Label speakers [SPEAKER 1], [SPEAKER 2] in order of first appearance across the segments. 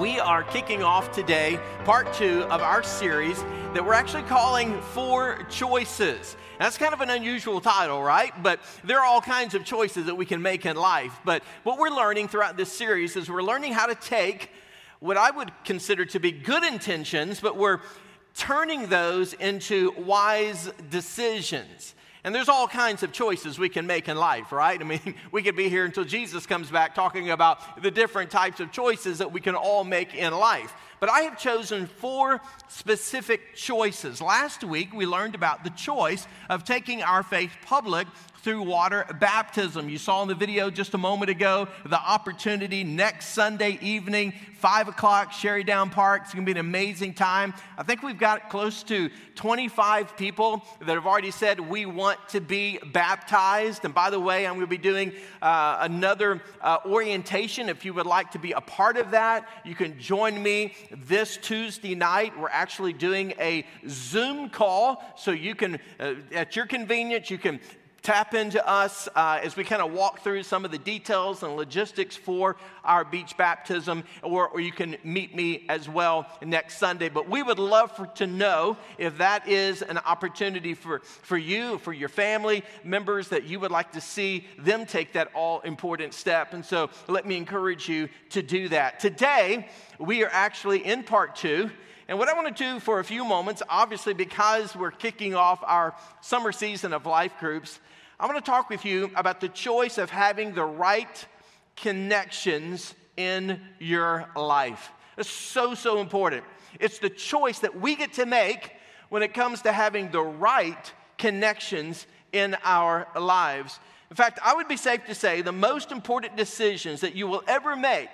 [SPEAKER 1] We are kicking off today part two of our series that we're actually calling Four Choices. That's kind of an unusual title, right? But there are all kinds of choices that we can make in life. But what we're learning throughout this series is we're learning how to take what I would consider to be good intentions, but we're turning those into wise decisions. And there's all kinds of choices we can make in life, right? I mean, we could be here until Jesus comes back talking about the different types of choices that we can all make in life. But I have chosen four specific choices. Last week, we learned about the choice of taking our faith public through water baptism. You saw in the video just a moment ago the opportunity next Sunday evening, 5 o'clock, Cherie Down Park. It's going to be an amazing time. I think we've got close to 25 people that have already said we want to be baptized. And by the way, I'm going to be doing uh, another uh, orientation. If you would like to be a part of that, you can join me this Tuesday night. We're actually doing a Zoom call, so you can, uh, at your convenience, you can tap into us uh, as we kind of walk through some of the details and logistics for our beach baptism, or, or you can meet me as well next Sunday. But we would love for, to know if that is an opportunity for, for you, for your family members, that you would like to see them take that all important step. And so let me encourage you to do that. Today, we are actually in part two. And what I want to do for a few moments, obviously, because we're kicking off our summer season of life groups, I want to talk with you about the choice of having the right connections in your life. It's so, so important. It's the choice that we get to make when it comes to having the right connections in our lives. In fact, I would be safe to say the most important decisions that you will ever make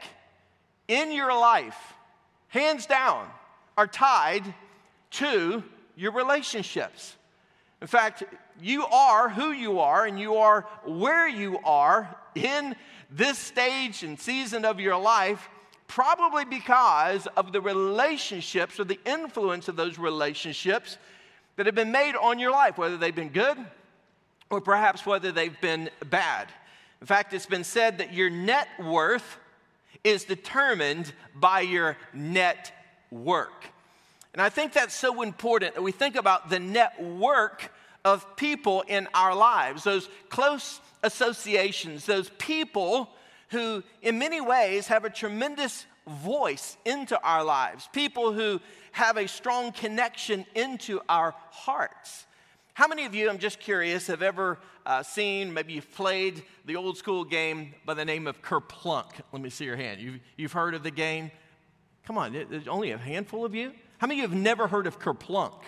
[SPEAKER 1] in your life, hands down, are tied to your relationships. In fact, you are who you are and you are where you are in this stage and season of your life, probably because of the relationships or the influence of those relationships that have been made on your life, whether they've been good or perhaps whether they've been bad. In fact, it's been said that your net worth is determined by your net work. And I think that's so important that we think about the network of people in our lives, those close associations, those people who, in many ways, have a tremendous voice into our lives, people who have a strong connection into our hearts. How many of you, I'm just curious, have ever uh, seen, maybe you've played the old school game by the name of Kerplunk? Let me see your hand. You've, you've heard of the game? Come on, there's only a handful of you. How many of you have never heard of Kerplunk?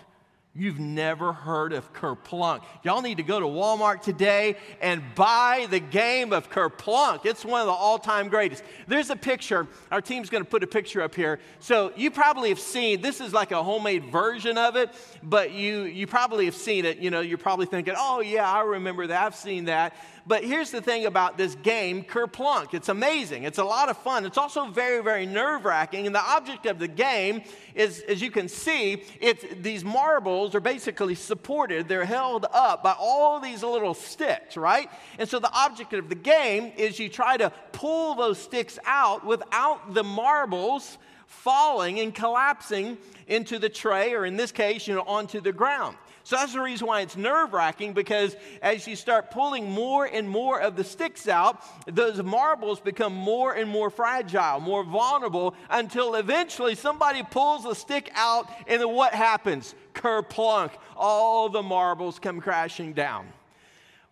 [SPEAKER 1] You've never heard of Kerplunk. Y'all need to go to Walmart today and buy the game of Kerplunk. It's one of the all time greatest. There's a picture. Our team's going to put a picture up here. So you probably have seen this is like a homemade version of it, but you, you probably have seen it. You know, you're probably thinking, oh, yeah, I remember that. I've seen that. But here's the thing about this game, Kerplunk. It's amazing. It's a lot of fun. It's also very, very nerve wracking. And the object of the game is, as you can see, it's, these marbles are basically supported. They're held up by all these little sticks, right? And so the object of the game is you try to pull those sticks out without the marbles falling and collapsing into the tray, or in this case, you know, onto the ground. So that's the reason why it's nerve wracking because as you start pulling more and more of the sticks out, those marbles become more and more fragile, more vulnerable until eventually somebody pulls a stick out and then what happens? Kerplunk. All the marbles come crashing down.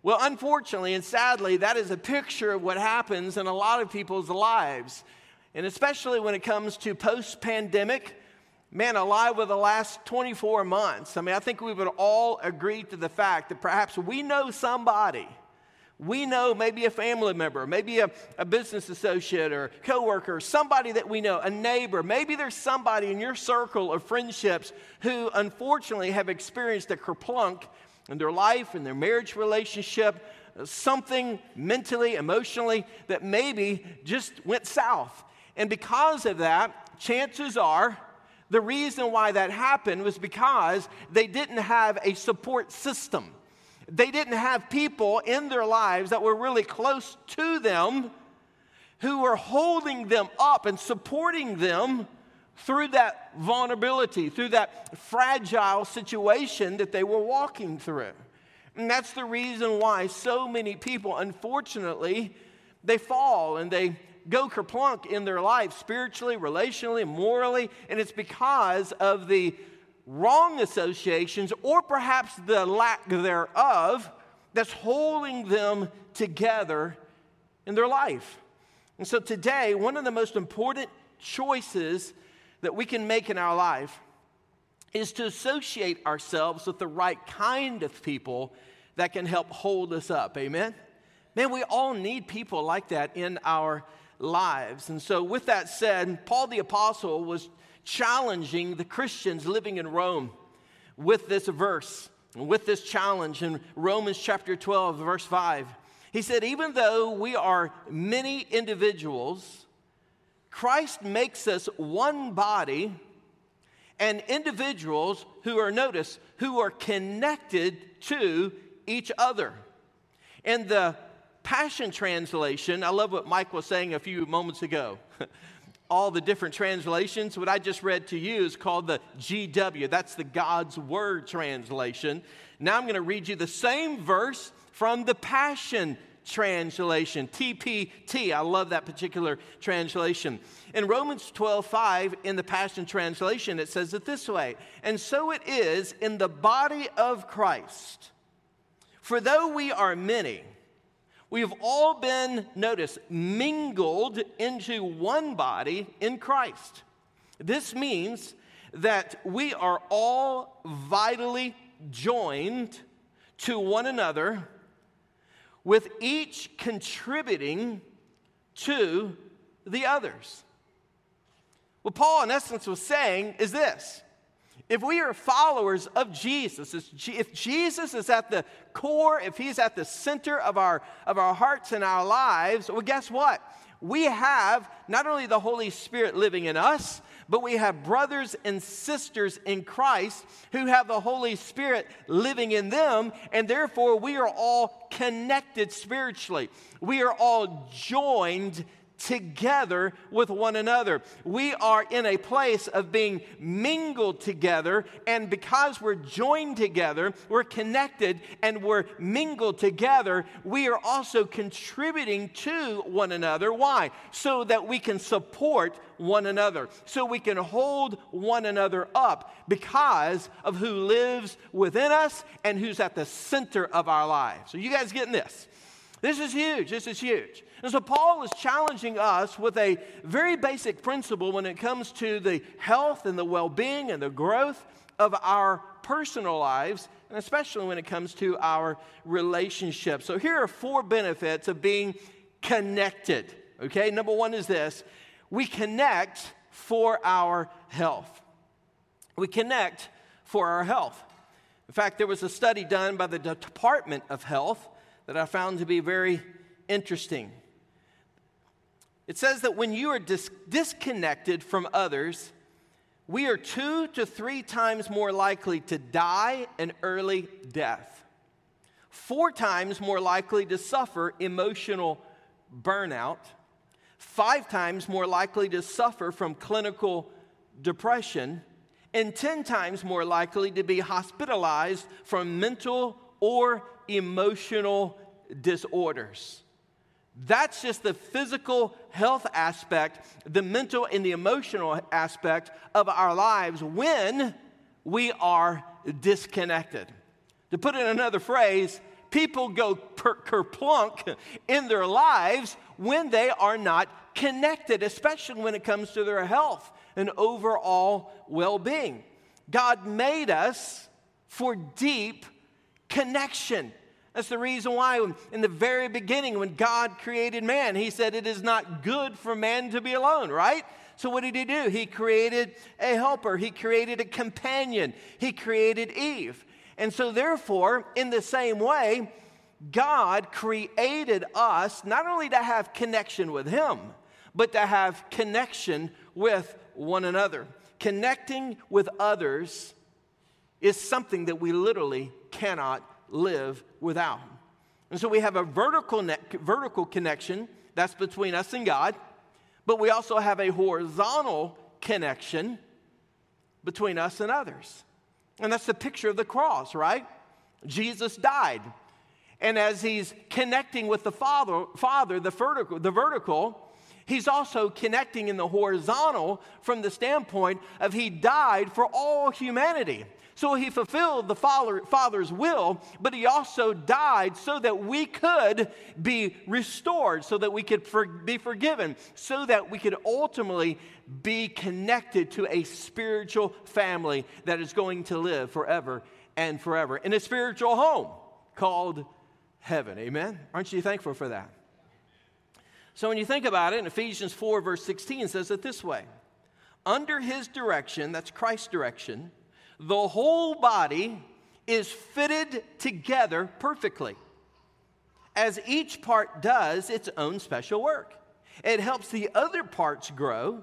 [SPEAKER 1] Well, unfortunately and sadly, that is a picture of what happens in a lot of people's lives. And especially when it comes to post pandemic, man alive with the last 24 months, I mean, I think we would all agree to the fact that perhaps we know somebody. We know maybe a family member, maybe a, a business associate or coworker, somebody that we know, a neighbor. Maybe there's somebody in your circle of friendships who unfortunately have experienced a kerplunk in their life, in their marriage relationship, something mentally, emotionally that maybe just went south. And because of that, chances are the reason why that happened was because they didn't have a support system. They didn't have people in their lives that were really close to them who were holding them up and supporting them through that vulnerability, through that fragile situation that they were walking through. And that's the reason why so many people, unfortunately, they fall and they go kerplunk in their life spiritually, relationally, morally, and it's because of the wrong associations or perhaps the lack thereof that's holding them together in their life. And so today, one of the most important choices that we can make in our life is to associate ourselves with the right kind of people that can help hold us up. Amen? Man, we all need people like that in our lives. And so, with that said, Paul the Apostle was challenging the Christians living in Rome with this verse, with this challenge in Romans chapter 12, verse 5. He said, Even though we are many individuals, Christ makes us one body and individuals who are, notice, who are connected to each other. In the Passion Translation, I love what Mike was saying a few moments ago. All the different translations, what I just read to you is called the GW. That's the God's Word translation. Now I'm going to read you the same verse from the Passion translation, TPT. I love that particular translation. In Romans 12, 5, in the Passion Translation, it says it this way And so it is in the body of Christ. For though we are many, we have all been, notice, mingled into one body in Christ. This means that we are all vitally joined to one another with each contributing to the others. What Paul, in essence, was saying is this if we are followers of Jesus, if Jesus is at the core, if he's at the center of our, of our hearts and our lives, well, guess what? We have not only the Holy Spirit living in us, but we have brothers and sisters in Christ who have the Holy Spirit living in them, and therefore we are all connected spiritually. We are all joined together with one another. We are in a place of being mingled together, and because we're joined together, we're connected and we're mingled together, we are also contributing to one another. Why? So that we can support one another, so we can hold one another up because of who lives within us and who's at the center of our lives. Are you guys getting this? This is huge. This is huge. And so Paul is challenging us with a very basic principle when it comes to the health and the well being and the growth of our personal lives, and especially when it comes to our relationships. So here are four benefits of being connected. Okay, number one is this we connect for our health. We connect for our health. In fact, there was a study done by the Department of Health that I found to be very interesting. It says that when you are dis- disconnected from others, we are two to three times more likely to die an early death, four times more likely to suffer emotional burnout, five times more likely to suffer from clinical depression, and 10 times more likely to be hospitalized from mental or emotional disorders. That's just the physical health aspect, the mental and the emotional aspect of our lives when we are disconnected. To put it in another phrase, people go per- kerplunk in their lives when they are not connected, especially when it comes to their health and overall well being. God made us for deep connection. That's the reason why, in the very beginning, when God created man, He said, It is not good for man to be alone, right? So, what did He do? He created a helper, He created a companion, He created Eve. And so, therefore, in the same way, God created us not only to have connection with Him, but to have connection with one another. Connecting with others is something that we literally cannot live without. And so we have a vertical, ne- vertical connection that's between us and God, but we also have a horizontal connection between us and others. And that's the picture of the cross, right? Jesus died. And as he's connecting with the Father, Father the vertical, the vertical, he's also connecting in the horizontal from the standpoint of he died for all humanity. So he fulfilled the father, Father's will, but he also died so that we could be restored, so that we could for, be forgiven, so that we could ultimately be connected to a spiritual family that is going to live forever and forever in a spiritual home called heaven. Amen? Aren't you thankful for that? So when you think about it, in Ephesians 4, verse 16 says it this way Under his direction, that's Christ's direction, the whole body is fitted together perfectly, as each part does its own special work. It helps the other parts grow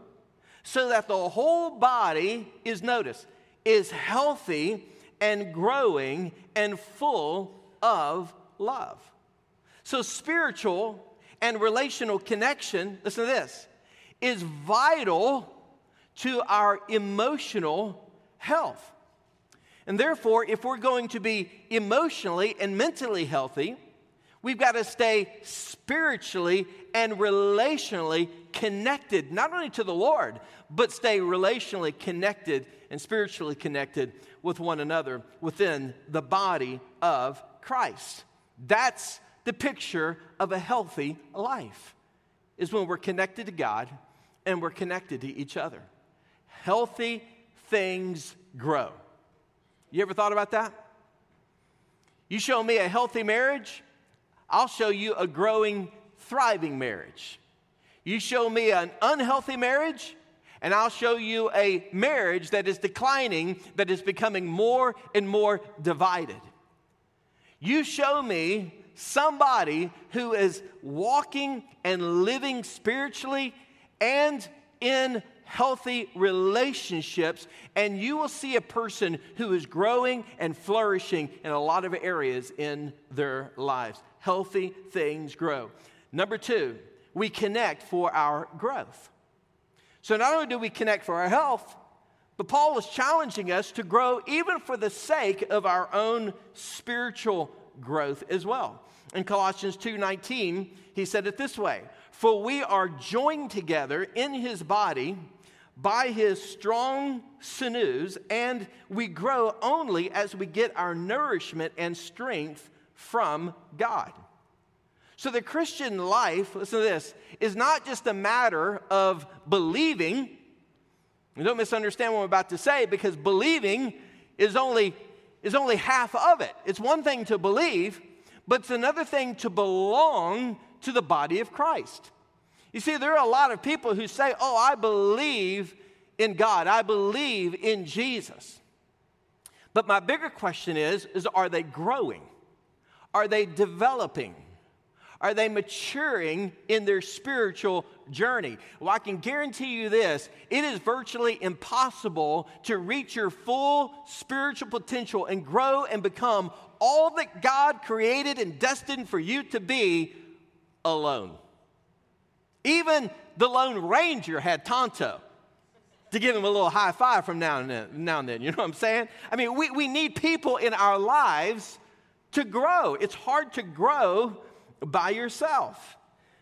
[SPEAKER 1] so that the whole body is, notice, is healthy and growing and full of love. So, spiritual and relational connection, listen to this, is vital to our emotional health. And therefore, if we're going to be emotionally and mentally healthy, we've got to stay spiritually and relationally connected, not only to the Lord, but stay relationally connected and spiritually connected with one another within the body of Christ. That's the picture of a healthy life, is when we're connected to God and we're connected to each other. Healthy things grow. You ever thought about that? You show me a healthy marriage, I'll show you a growing, thriving marriage. You show me an unhealthy marriage, and I'll show you a marriage that is declining, that is becoming more and more divided. You show me somebody who is walking and living spiritually and in healthy relationships, and you will see a person who is growing and flourishing in a lot of areas in their lives. Healthy things grow. Number two, we connect for our growth. So not only do we connect for our health, but Paul is challenging us to grow even for the sake of our own spiritual growth as well. In Colossians 2:19, he said it this way: "For we are joined together in his body by his strong sinews, and we grow only as we get our nourishment and strength from God. So the Christian life, listen to this, is not just a matter of believing. And don't misunderstand what I'm about to say, because believing is only, is only half of it. It's one thing to believe, but it's another thing to belong to the body of Christ. You see, there are a lot of people who say, Oh, I believe in God, I believe in Jesus. But my bigger question is, is are they growing? Are they developing? Are they maturing in their spiritual journey? Well, I can guarantee you this it is virtually impossible to reach your full spiritual potential and grow and become all that God created and destined for you to be alone. Even the Lone Ranger had Tonto to give him a little high five from now and then. Now and then you know what I'm saying? I mean, we, we need people in our lives to grow. It's hard to grow by yourself.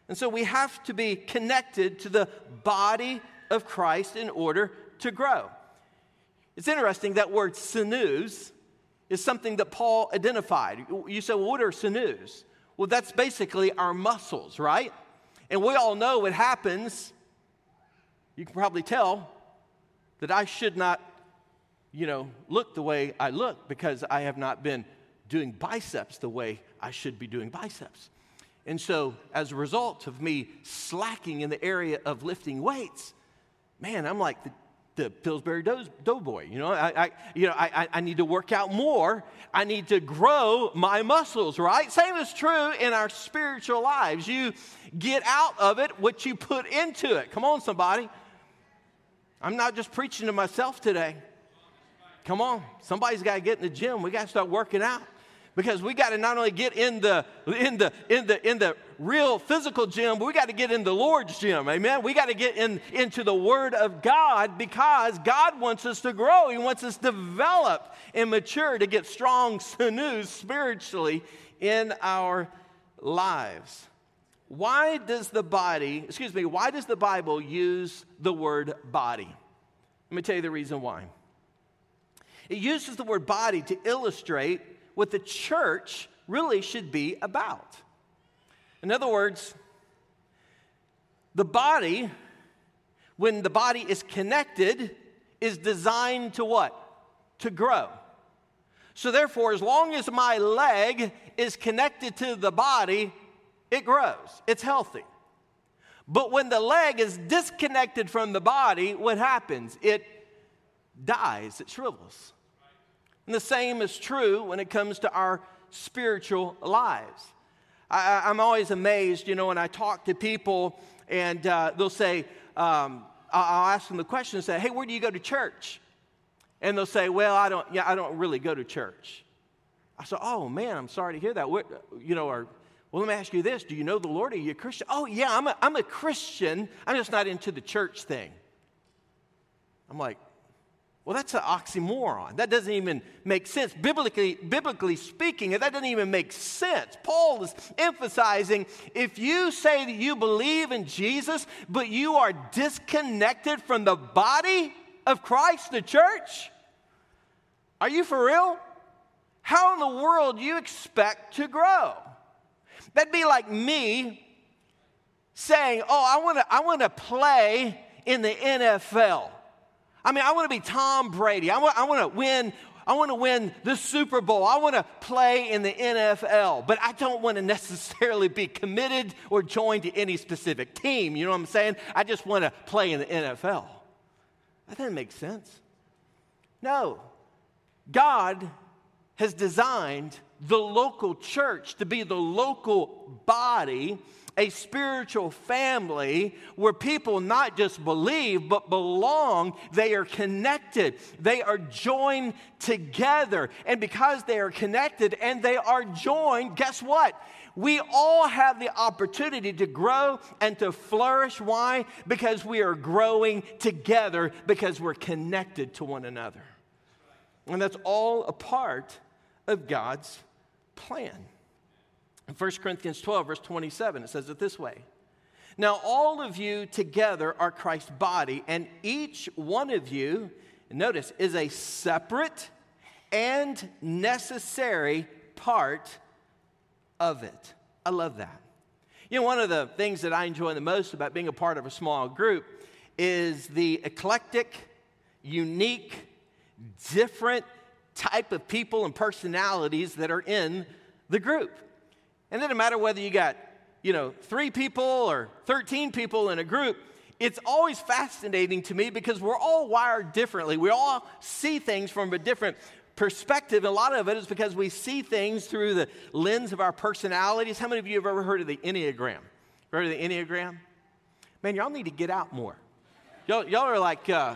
[SPEAKER 1] And so we have to be connected to the body of Christ in order to grow. It's interesting that word sinews is something that Paul identified. You say, well, what are sinews? Well, that's basically our muscles, right? And we all know what happens. You can probably tell that I should not, you know, look the way I look because I have not been doing biceps the way I should be doing biceps. And so, as a result of me slacking in the area of lifting weights, man, I'm like the the Pillsbury Doughboy. You know, I, I you know, I, I need to work out more. I need to grow my muscles, right? Same is true in our spiritual lives. You get out of it what you put into it. Come on, somebody. I'm not just preaching to myself today. Come on, somebody's got to get in the gym. We got to start working out because we got to not only get in the in the in the in the real physical gym, but we got to get in the Lord's gym. Amen. We got to get in into the Word of God because God wants us to grow. He wants us to develop and mature to get strong sinews spiritually in our lives. Why does the body, excuse me, why does the Bible use the word body? Let me tell you the reason why. It uses the word body to illustrate what the church really should be about. In other words, the body, when the body is connected, is designed to what? To grow. So, therefore, as long as my leg is connected to the body, it grows, it's healthy. But when the leg is disconnected from the body, what happens? It dies, it shrivels. And the same is true when it comes to our spiritual lives. I, am always amazed, you know, when I talk to people and uh, they'll say, um, I'll ask them the question and say, hey, where do you go to church? And they'll say, well, I don't, yeah, I don't really go to church. I said, oh man, I'm sorry to hear that. What, you know, or, well, let me ask you this. Do you know the Lord? Are you a Christian? Oh yeah, I'm a, I'm a Christian. I'm just not into the church thing. I'm like, well, that's an oxymoron. That doesn't even make sense. Biblically, biblically speaking, that doesn't even make sense. Paul is emphasizing if you say that you believe in Jesus, but you are disconnected from the body of Christ, the church, are you for real? How in the world do you expect to grow? That'd be like me saying, Oh, I wanna, I wanna play in the NFL. I mean, I want to be Tom Brady. I want, I want to win. I want to win the Super Bowl. I want to play in the NFL, but I don't want to necessarily be committed or joined to any specific team. You know what I'm saying? I just want to play in the NFL. That doesn't make sense. No. God has designed the local church to be the local body a spiritual family where people not just believe, but belong. They are connected, they are joined together. And because they are connected and they are joined, guess what? We all have the opportunity to grow and to flourish. Why? Because we are growing together, because we're connected to one another. And that's all a part of God's plan. In 1 Corinthians 12, verse 27, it says it this way Now, all of you together are Christ's body, and each one of you, notice, is a separate and necessary part of it. I love that. You know, one of the things that I enjoy the most about being a part of a small group is the eclectic, unique, different type of people and personalities that are in the group. And it doesn't matter whether you got, you know, three people or 13 people in a group. It's always fascinating to me because we're all wired differently. We all see things from a different perspective. A lot of it is because we see things through the lens of our personalities. How many of you have ever heard of the Enneagram? Heard of the Enneagram? Man, y'all need to get out more. Y'all, y'all are like, uh,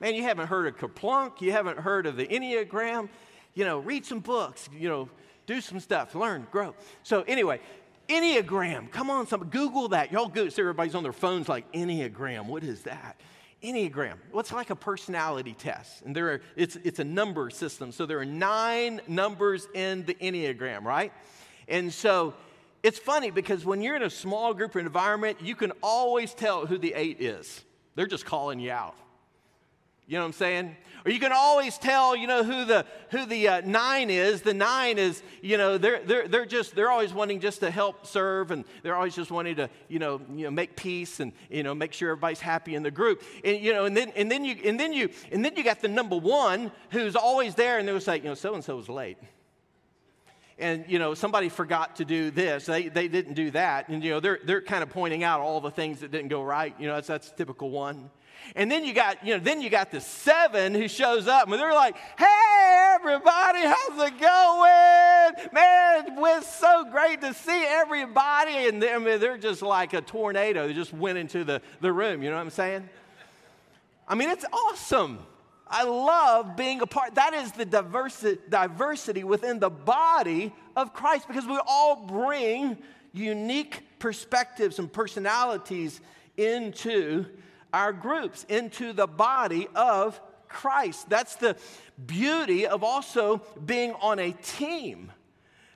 [SPEAKER 1] man, you haven't heard of Kerplunk, you haven't heard of the Enneagram. You know, read some books, you know, do some stuff, learn, grow. So, anyway, Enneagram. Come on, some Google that. Y'all go. See, everybody's on their phones like Enneagram. What is that? Enneagram. What's like a personality test? And there are, it's, it's a number system. So there are nine numbers in the Enneagram, right? And so it's funny because when you're in a small group environment, you can always tell who the eight is. They're just calling you out. You know what I'm saying? Or you can always tell, you know, who the who the uh, nine is. The nine is, you know, they're they're they're just they're always wanting just to help serve, and they're always just wanting to, you know, you know, make peace and you know make sure everybody's happy in the group. And you know, and then and then you and then you and then you got the number one who's always there, and they'll say, you know, so and so was late. and you know somebody forgot to do this they, they didn't do that and you know they're, they're kind of pointing out all the things that didn't go right you know that's, that's typical one and then you got you know then you got the seven who shows up and they're like hey everybody how's it going? Man it's so great to see everybody. And they, I mean, they're just like a tornado they just went into the, the room you know what i'm saying? I mean it's awesome. I love being a part. That is the diversity, diversity within the body of Christ because we all bring unique perspectives and personalities into our groups, into the body of Christ. That's the beauty of also being on a team.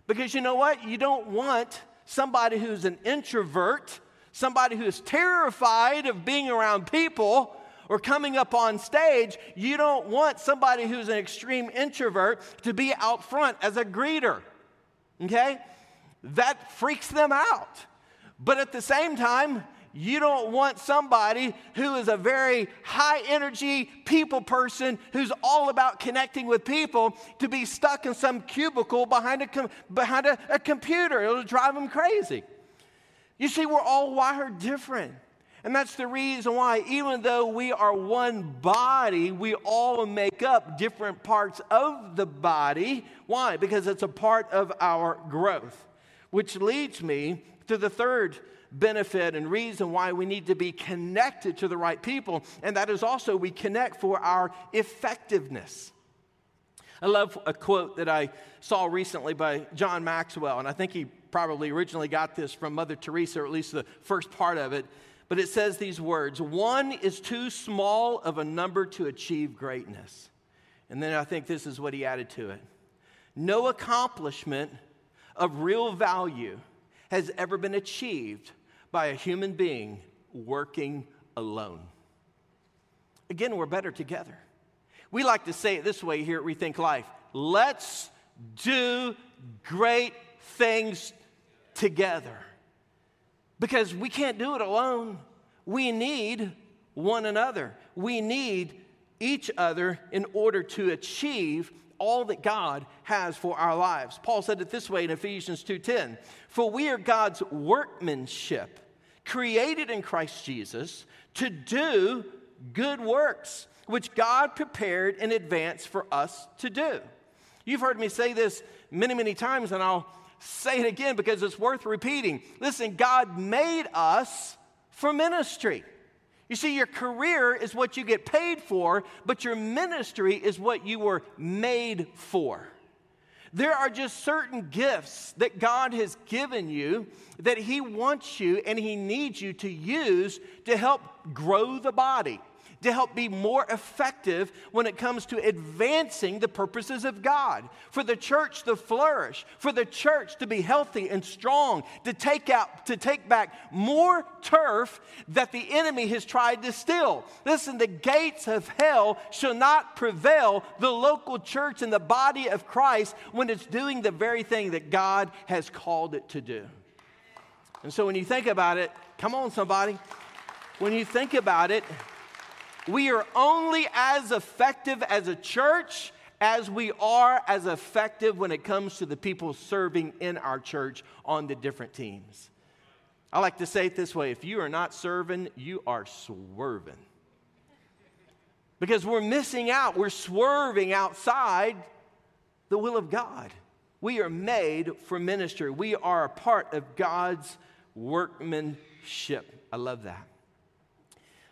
[SPEAKER 1] Because you know what? You don't want somebody who's an introvert, somebody who's terrified of being around people or coming up on stage, you don't want somebody who's an extreme introvert to be out front as a greeter. Okay? That freaks them out. But at the same time, you don't want somebody who is a very high energy people person who's all about connecting with people to be stuck in some cubicle behind a, com- behind a, a computer. It'll drive them crazy. You see, we're all wired different. And that's the reason why, even though we are one body, we all make up different parts of the body. Why? Because it's a part of our growth. Which leads me to the third benefit and reason why we need to be connected to the right people, and that is also we connect for our effectiveness. I love a quote that I saw recently by John Maxwell, and I think he probably originally got this from Mother Teresa, or at least the first part of it. But it says these words One is too small of a number to achieve greatness. And then I think this is what he added to it No accomplishment of real value has ever been achieved by a human being working alone. Again, we're better together. We like to say it this way here at Rethink Life let's do great things together because we can't do it alone. We need one another. We need each other in order to achieve all that God has for our lives. Paul said it this way in Ephesians 2:10, "For we are God's workmanship, created in Christ Jesus to do good works, which God prepared in advance for us to do." You've heard me say this many, many times and I'll say it again because it's worth repeating. Listen, God made us for ministry. You see, your career is what you get paid for, but your ministry is what you were made for. There are just certain gifts that God has given you that He wants you and He needs you to use to help grow the body to help be more effective when it comes to advancing the purposes of God, for the church to flourish, for the church to be healthy and strong, to take out to take back more turf that the enemy has tried to steal. Listen, the gates of hell shall not prevail the local church and the body of Christ when it's doing the very thing that God has called it to do. And so when you think about it, come on somebody. When you think about it, we are only as effective as a church as we are as effective when it comes to the people serving in our church on the different teams. I like to say it this way if you are not serving, you are swerving. Because we're missing out, we're swerving outside the will of God. We are made for ministry, we are a part of God's workmanship. I love that.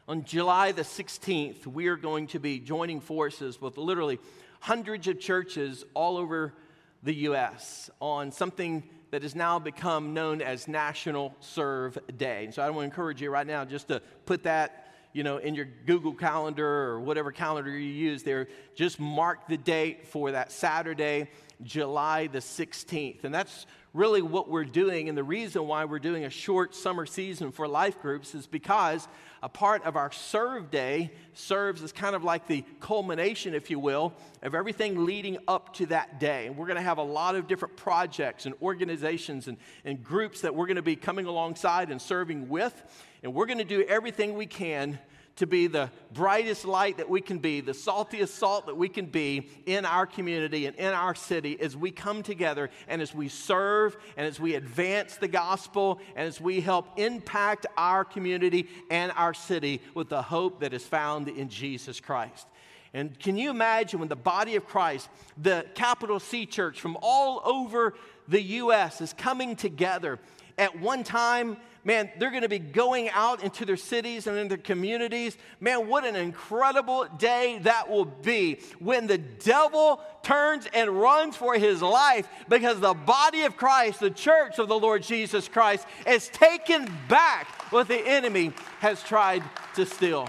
[SPEAKER 1] On July the 16th, we are going to be joining forces with literally hundreds of churches all over the U.S. on something that has now become known as National Serve Day. And so I want to encourage you right now just to put that you know, in your Google Calendar or whatever calendar you use there, just mark the date for that Saturday, July the 16th. And that's really what we're doing. And the reason why we're doing a short summer season for life groups is because a part of our serve day serves as kind of like the culmination, if you will, of everything leading up to that day. And we're going to have a lot of different projects and organizations and, and groups that we're going to be coming alongside and serving with. And we're going to do everything we can to be the brightest light that we can be, the saltiest salt that we can be in our community and in our city as we come together and as we serve and as we advance the gospel and as we help impact our community and our city with the hope that is found in Jesus Christ. And can you imagine when the body of Christ, the capital C church from all over the U.S., is coming together at one time man, they're going to be going out into their cities and in their communities. Man, what an incredible day that will be when the devil turns and runs for his life because the body of Christ, the church of the Lord Jesus Christ, is taken back what the enemy has tried to steal.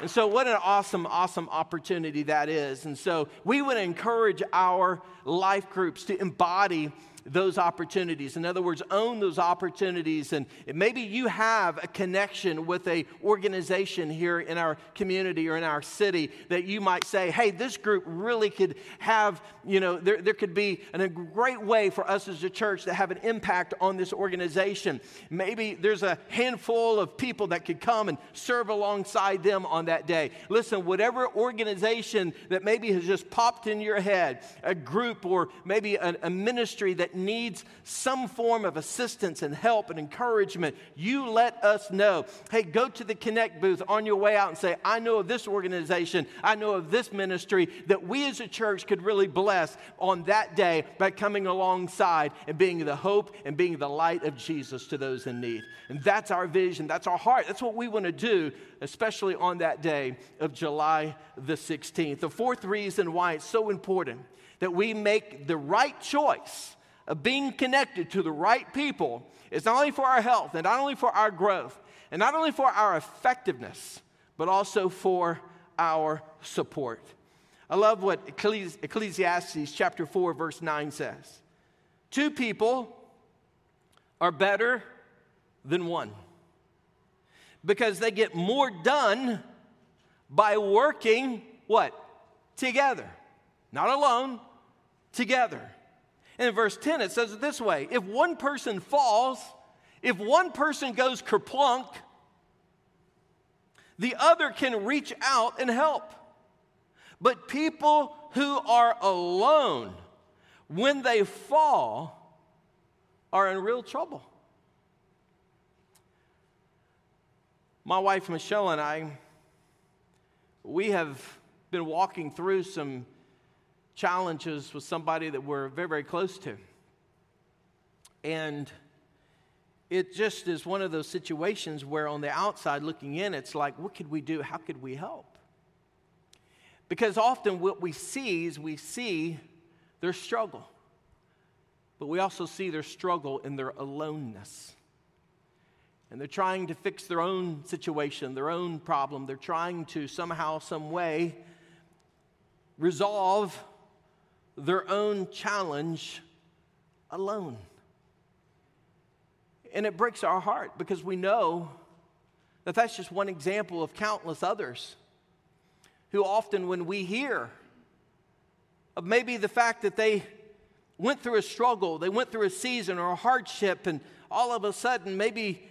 [SPEAKER 1] And so, what an awesome, awesome opportunity that is. And so, we would encourage our life groups to embody those opportunities. In other words, own those opportunities. And maybe you have a connection with a organization here in our community or in our city that you might say, hey, this group really could have, you know, there, there could be an, a great way for us as a church to have an impact on this organization. Maybe there's a handful of people that could come and serve alongside them on that day. Listen, whatever organization that maybe has just popped in your head, a group or maybe a, a ministry that needs some form of assistance and help and encouragement, you let us know. Hey, go to the Connect booth on your way out and say, I know of this organization, I know of this ministry that we as a church could really bless on that day by coming alongside and being the hope and being the light of Jesus to those in need. And that's our vision, that's our heart, that's what we want to do, especially on that day of July the 16th. The fourth reason why it's so important that we make the right choice of being connected to the right people is not only for our health and not only for our growth and not only for our effectiveness, but also for our support. I love what Ecclesiastes chapter 4, verse 9 says. Two people are better than one because they get more done by working what? Together. Not alone, together. And in verse 10, it says it this way If one person falls, if one person goes kerplunk, the other can reach out and help. But people who are alone, when they fall, are in real trouble. My wife Michelle and I, we have been walking through some challenges with somebody that we're very, very close to. And it just is one of those situations where, on the outside looking in, it's like, what could we do? How could we help? Because often what we see is we see their struggle, but we also see their struggle in their aloneness. And they're trying to fix their own situation, their own problem. They're trying to somehow, some way resolve their own challenge alone. And it breaks our heart because we know that that's just one example of countless others who often, when we hear of maybe the fact that they went through a struggle, they went through a season or a hardship, and all of a sudden, maybe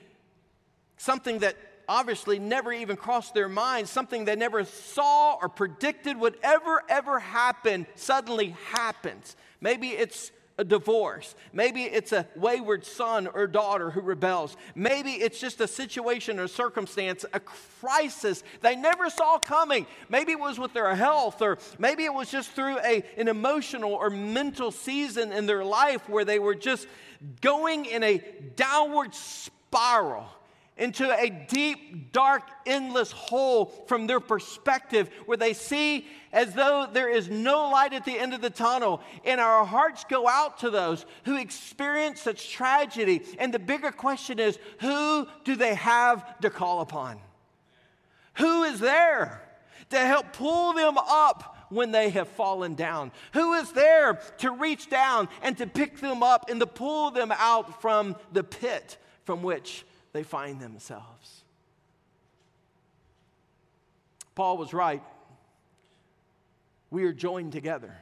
[SPEAKER 1] something that obviously never even crossed their mind, something they never saw or predicted would ever, ever happen, suddenly happens. Maybe it's a divorce. Maybe it's a wayward son or daughter who rebels. Maybe it's just a situation or circumstance, a crisis they never saw coming. Maybe it was with their health, or maybe it was just through a, an emotional or mental season in their life where they were just going in a downward spiral into a deep, dark, endless hole from their perspective where they see as though there is no light at the end of the tunnel. And our hearts go out to those who experience such tragedy. And the bigger question is who do they have to call upon? Who is there to help pull them up? when they have fallen down? Who is there to reach down and to pick them up and to pull them out from the pit from which they find themselves. Paul was right. We are joined together.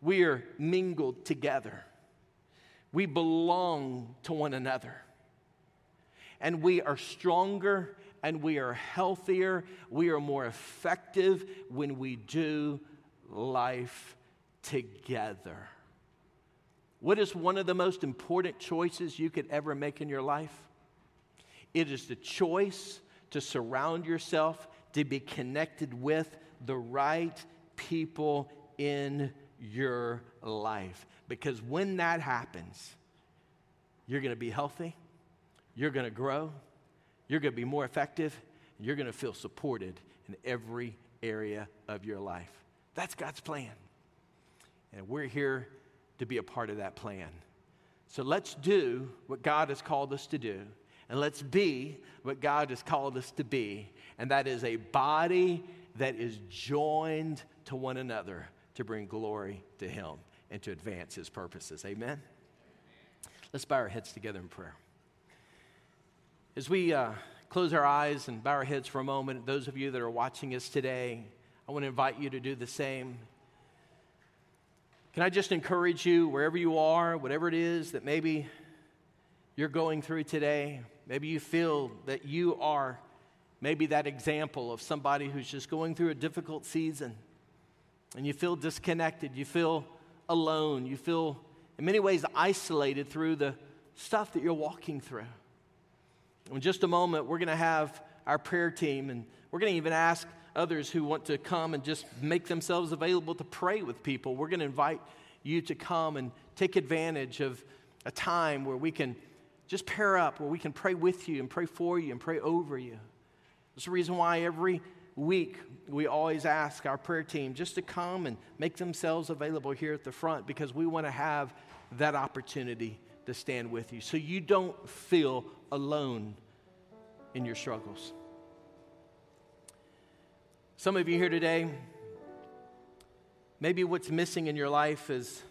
[SPEAKER 1] We are mingled together. We belong to one another. And we are stronger and we are healthier. We are more effective when we do life together. What is one of the most important choices you could ever make in your life? It is the choice to surround yourself, to be connected with the right people in your life. Because when that happens, you're going to be healthy, you're going to grow, you're going to be more effective, and you're going to feel supported in every area of your life. That's God's plan. And we're here to be a part of that plan. So let's do what God has called us to do, and let's be what God has called us to be, and that is a body that is joined to one another to bring glory to Him and to advance His purposes. Amen? Let's bow our heads together in prayer. As we uh, close our eyes and bow our heads for a moment, those of you that are watching us today, I want to invite you to do the same. Can I just encourage you, wherever you are, whatever it is that maybe you're going through today, maybe you feel that you are maybe that example of somebody who's just going through a difficult season and you feel disconnected, you feel alone, you feel in many ways isolated through the stuff that you're walking through. In just a moment, we're going to have our prayer team, and we're going to even ask others who want to come and just make themselves available to pray with people. We're going to invite you to come and take advantage of a time where we can just pair up, where we can pray with you and pray for you and pray over you. That's the reason why every week we always ask our prayer team just to come and make themselves available here at the front because we want to have that opportunity to stand with you so you don't feel alone in your struggles. Some of you here today, maybe what's missing in your life is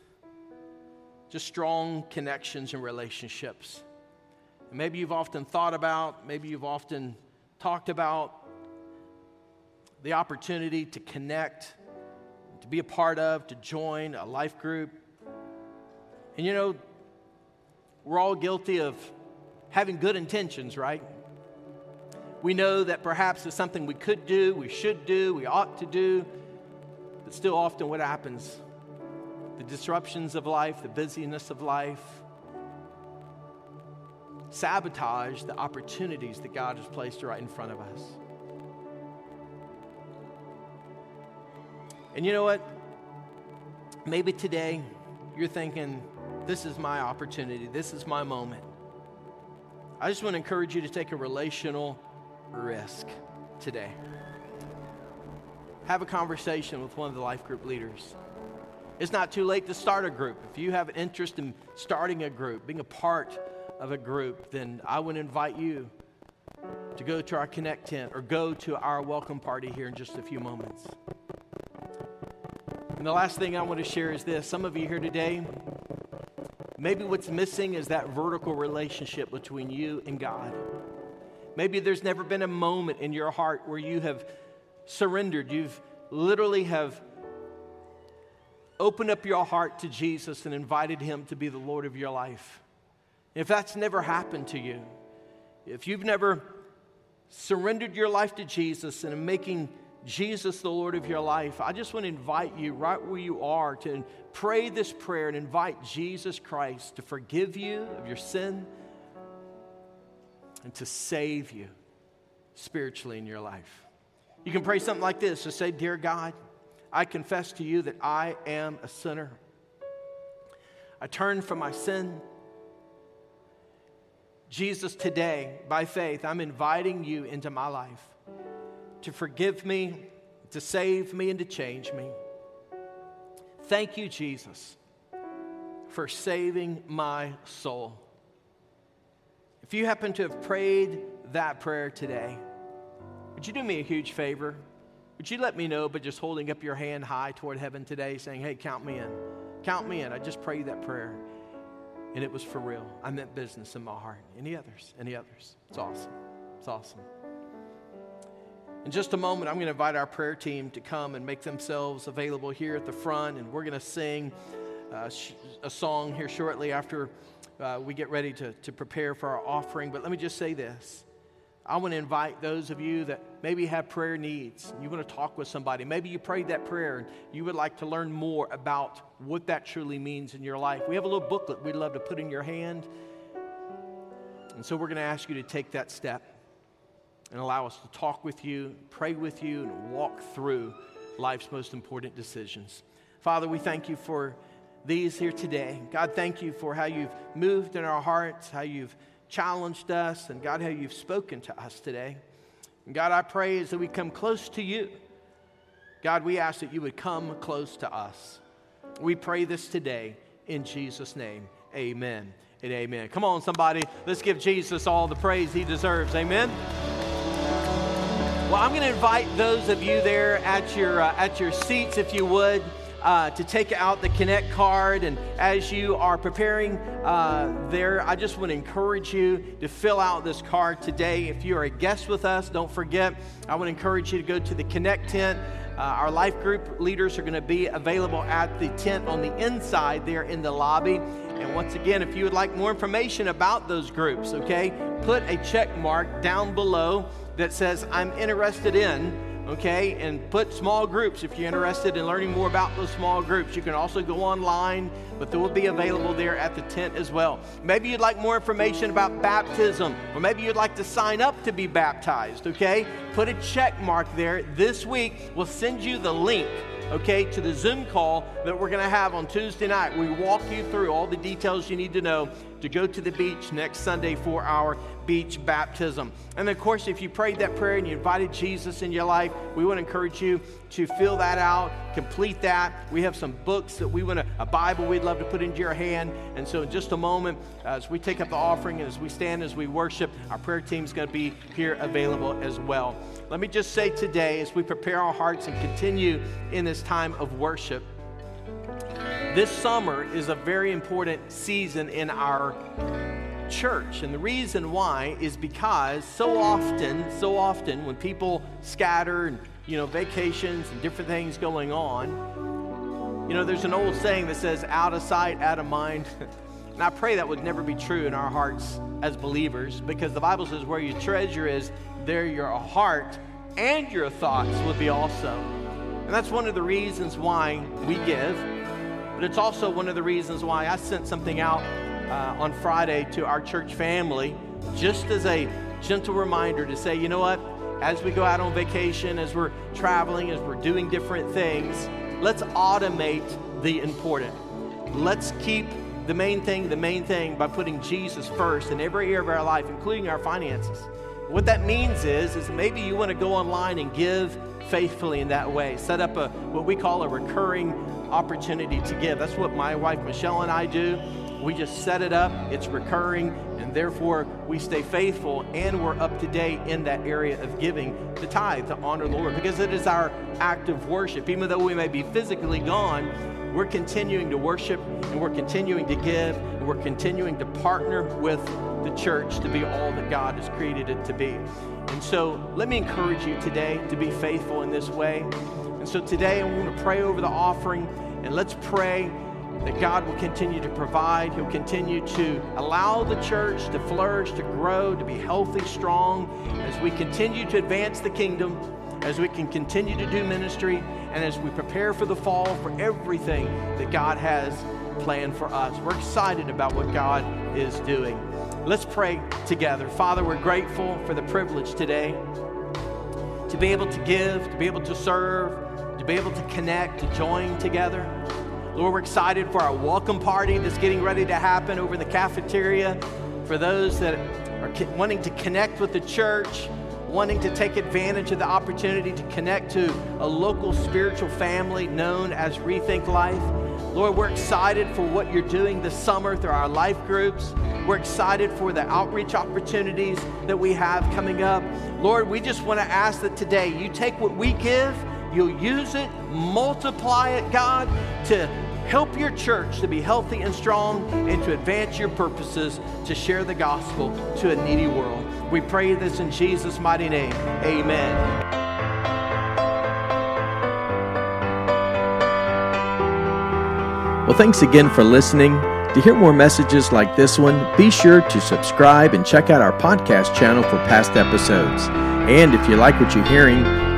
[SPEAKER 1] just strong connections and relationships. Maybe you've often thought about, maybe you've often talked about the opportunity to connect, to be a part of, to join a life group. And you know, we're all guilty of having good intentions, right? We know that perhaps it's something we could do, we should do, we ought to do, but still often what happens? The disruptions of life, the busyness of life, sabotage the opportunities that God has placed right in front of us. And you know what? Maybe today you're thinking, this is my opportunity, this is my moment. I just want to encourage you to take a relational risk today. Have a conversation with one of the life group leaders. It's not too late to start a group. If you have an interest in starting a group, being a part of a group, then I would invite you to go to our Connect tent or go to our welcome party here in just a few moments. And the last thing I want to share is this some of you here today, maybe what's missing is that vertical relationship between you and God. Maybe there's never been a moment in your heart where you have surrendered. You've literally have opened up your heart to Jesus and invited him to be the Lord of your life. If that's never happened to you, if you've never surrendered your life to Jesus and making Jesus the Lord of your life, I just want to invite you right where you are to pray this prayer and invite Jesus Christ to forgive you of your sin and to save you spiritually in your life. You can pray something like this to say, Dear God, I confess to you that I am a sinner. I turn from my sin. Jesus, today, by faith, I'm inviting you into my life to forgive me, to save me, and to change me. Thank you, Jesus, for saving my soul. If you happen to have prayed that prayer today, would you do me a huge favor? Would you let me know by just holding up your hand high toward heaven today, saying, Hey, count me in. Count me in. I just prayed that prayer. And it was for real. I meant business in my heart. Any others? Any others? It's awesome. It's awesome. In just a moment, I'm going to invite our prayer team to come and make themselves available here at the front, and we're going to sing uh, sh- a song here shortly after uh, we get ready to, to prepare for our offering. But let me just say this I want to invite those of you that maybe have prayer needs. You want to talk with somebody. Maybe you prayed that prayer and you would like to learn more about what that truly means in your life. We have a little booklet we'd love to put in your hand. And so we're going to ask you to take that step and allow us to talk with you, pray with you, and walk through life's most important decisions. Father, we thank you for these here today. God, thank you for how you've moved in our hearts, how you've challenged us, and God, how you've spoken to us today. And God, I pray as that we come close to you. God, we ask that you would come close to us. We pray this today in Jesus' name. Amen and amen. Come on, somebody. Let's give Jesus all the praise he deserves. Amen. Well, I'm going to invite those of you there at your, uh, at your seats, if you would uh, to take out the Connect card. And as you are preparing uh, there, I just want to encourage you to fill out this card today. If you are a guest with us, don't forget, I want to encourage you to go to the Connect tent. Uh, our life group leaders are going to be available at the tent on the inside there in the lobby. And once again, if you would like more information about those groups, okay, put a check mark down below that says, I'm interested in okay? And put small groups if you're interested in learning more about those small groups. You can also go online, but they will be available there at the tent as well. Maybe you'd like more information about baptism, or maybe you'd like to sign up to be baptized, okay? Put a check mark there. This week, we'll send you the link okay, to the Zoom call that we're going to have on Tuesday night. We walk you through all the details you need to know to go to the beach next Sunday for our beach baptism. And of course, if you prayed that prayer and you invited Jesus in your life, we want to encourage you to fill that out, complete that. We have some books that we want to, a Bible we'd love to put into your hand. And so, in just a moment, as we take up the offering and as we stand, as we worship, our prayer team is going to be here available as well. Let me just say today, as we prepare our hearts and continue in this time of worship, this summer is a very important season in our church. And the reason why is because so often, so often, when people scatter and, you know, vacations and different things going on, you know, there's an old saying that says, out of sight, out of mind. and I pray that would never be true in our hearts as believers because the Bible says, where your treasure is, there your heart and your thoughts will be also. And that's one of the reasons why we give, but it's also one of the reasons why I sent something out uh, on Friday to our church family, just as a gentle reminder to say, you know what, as we go out on vacation, as we're traveling, as we're doing different things, let's automate the important. Let's keep the main thing the main thing by putting Jesus first in every area of our life, including our finances. What that means is, is maybe you want to go online and give faithfully in that way. Set up a what we call a recurring opportunity to give. That's what my wife Michelle and I do. We just set it up, it's recurring, and therefore we stay faithful and we're up to date in that area of giving the tithe to honor the Lord because it is our act of worship. Even though we may be physically gone, we're continuing to worship and we're continuing to give and we're continuing to partner with the church to be all that God has created it to be. And so let me encourage you today to be faithful in this way. And so today I want to pray over the offering and let's pray that God will continue to provide. He'll continue to allow the church to flourish, to grow, to be healthy, strong, as we continue to advance the kingdom, as we can continue to do ministry, and as we prepare for the fall for everything that God has planned for us. We're excited about what God is doing. Let's pray together. Father, we're grateful for the privilege today to be able to give, to be able to serve, to be able to connect, to join together. Lord, we're excited for our welcome party that's getting ready to happen over in the cafeteria. For those that are wanting to connect with the church, wanting to take advantage of the opportunity to connect to a local spiritual family known as Rethink Life. Lord, we're excited for what you're doing this summer through our life groups. We're excited for the outreach opportunities that we have coming up. Lord, we just want to ask that today you take what we give, you'll use it, multiply it, God, to Help your church to be healthy and strong and to advance your purposes to share the gospel to a needy world. We pray this in Jesus' mighty name. Amen.
[SPEAKER 2] Well, thanks again for listening. To hear more messages like this one, be sure to subscribe and check out our podcast channel for past episodes. And if you like what you're hearing,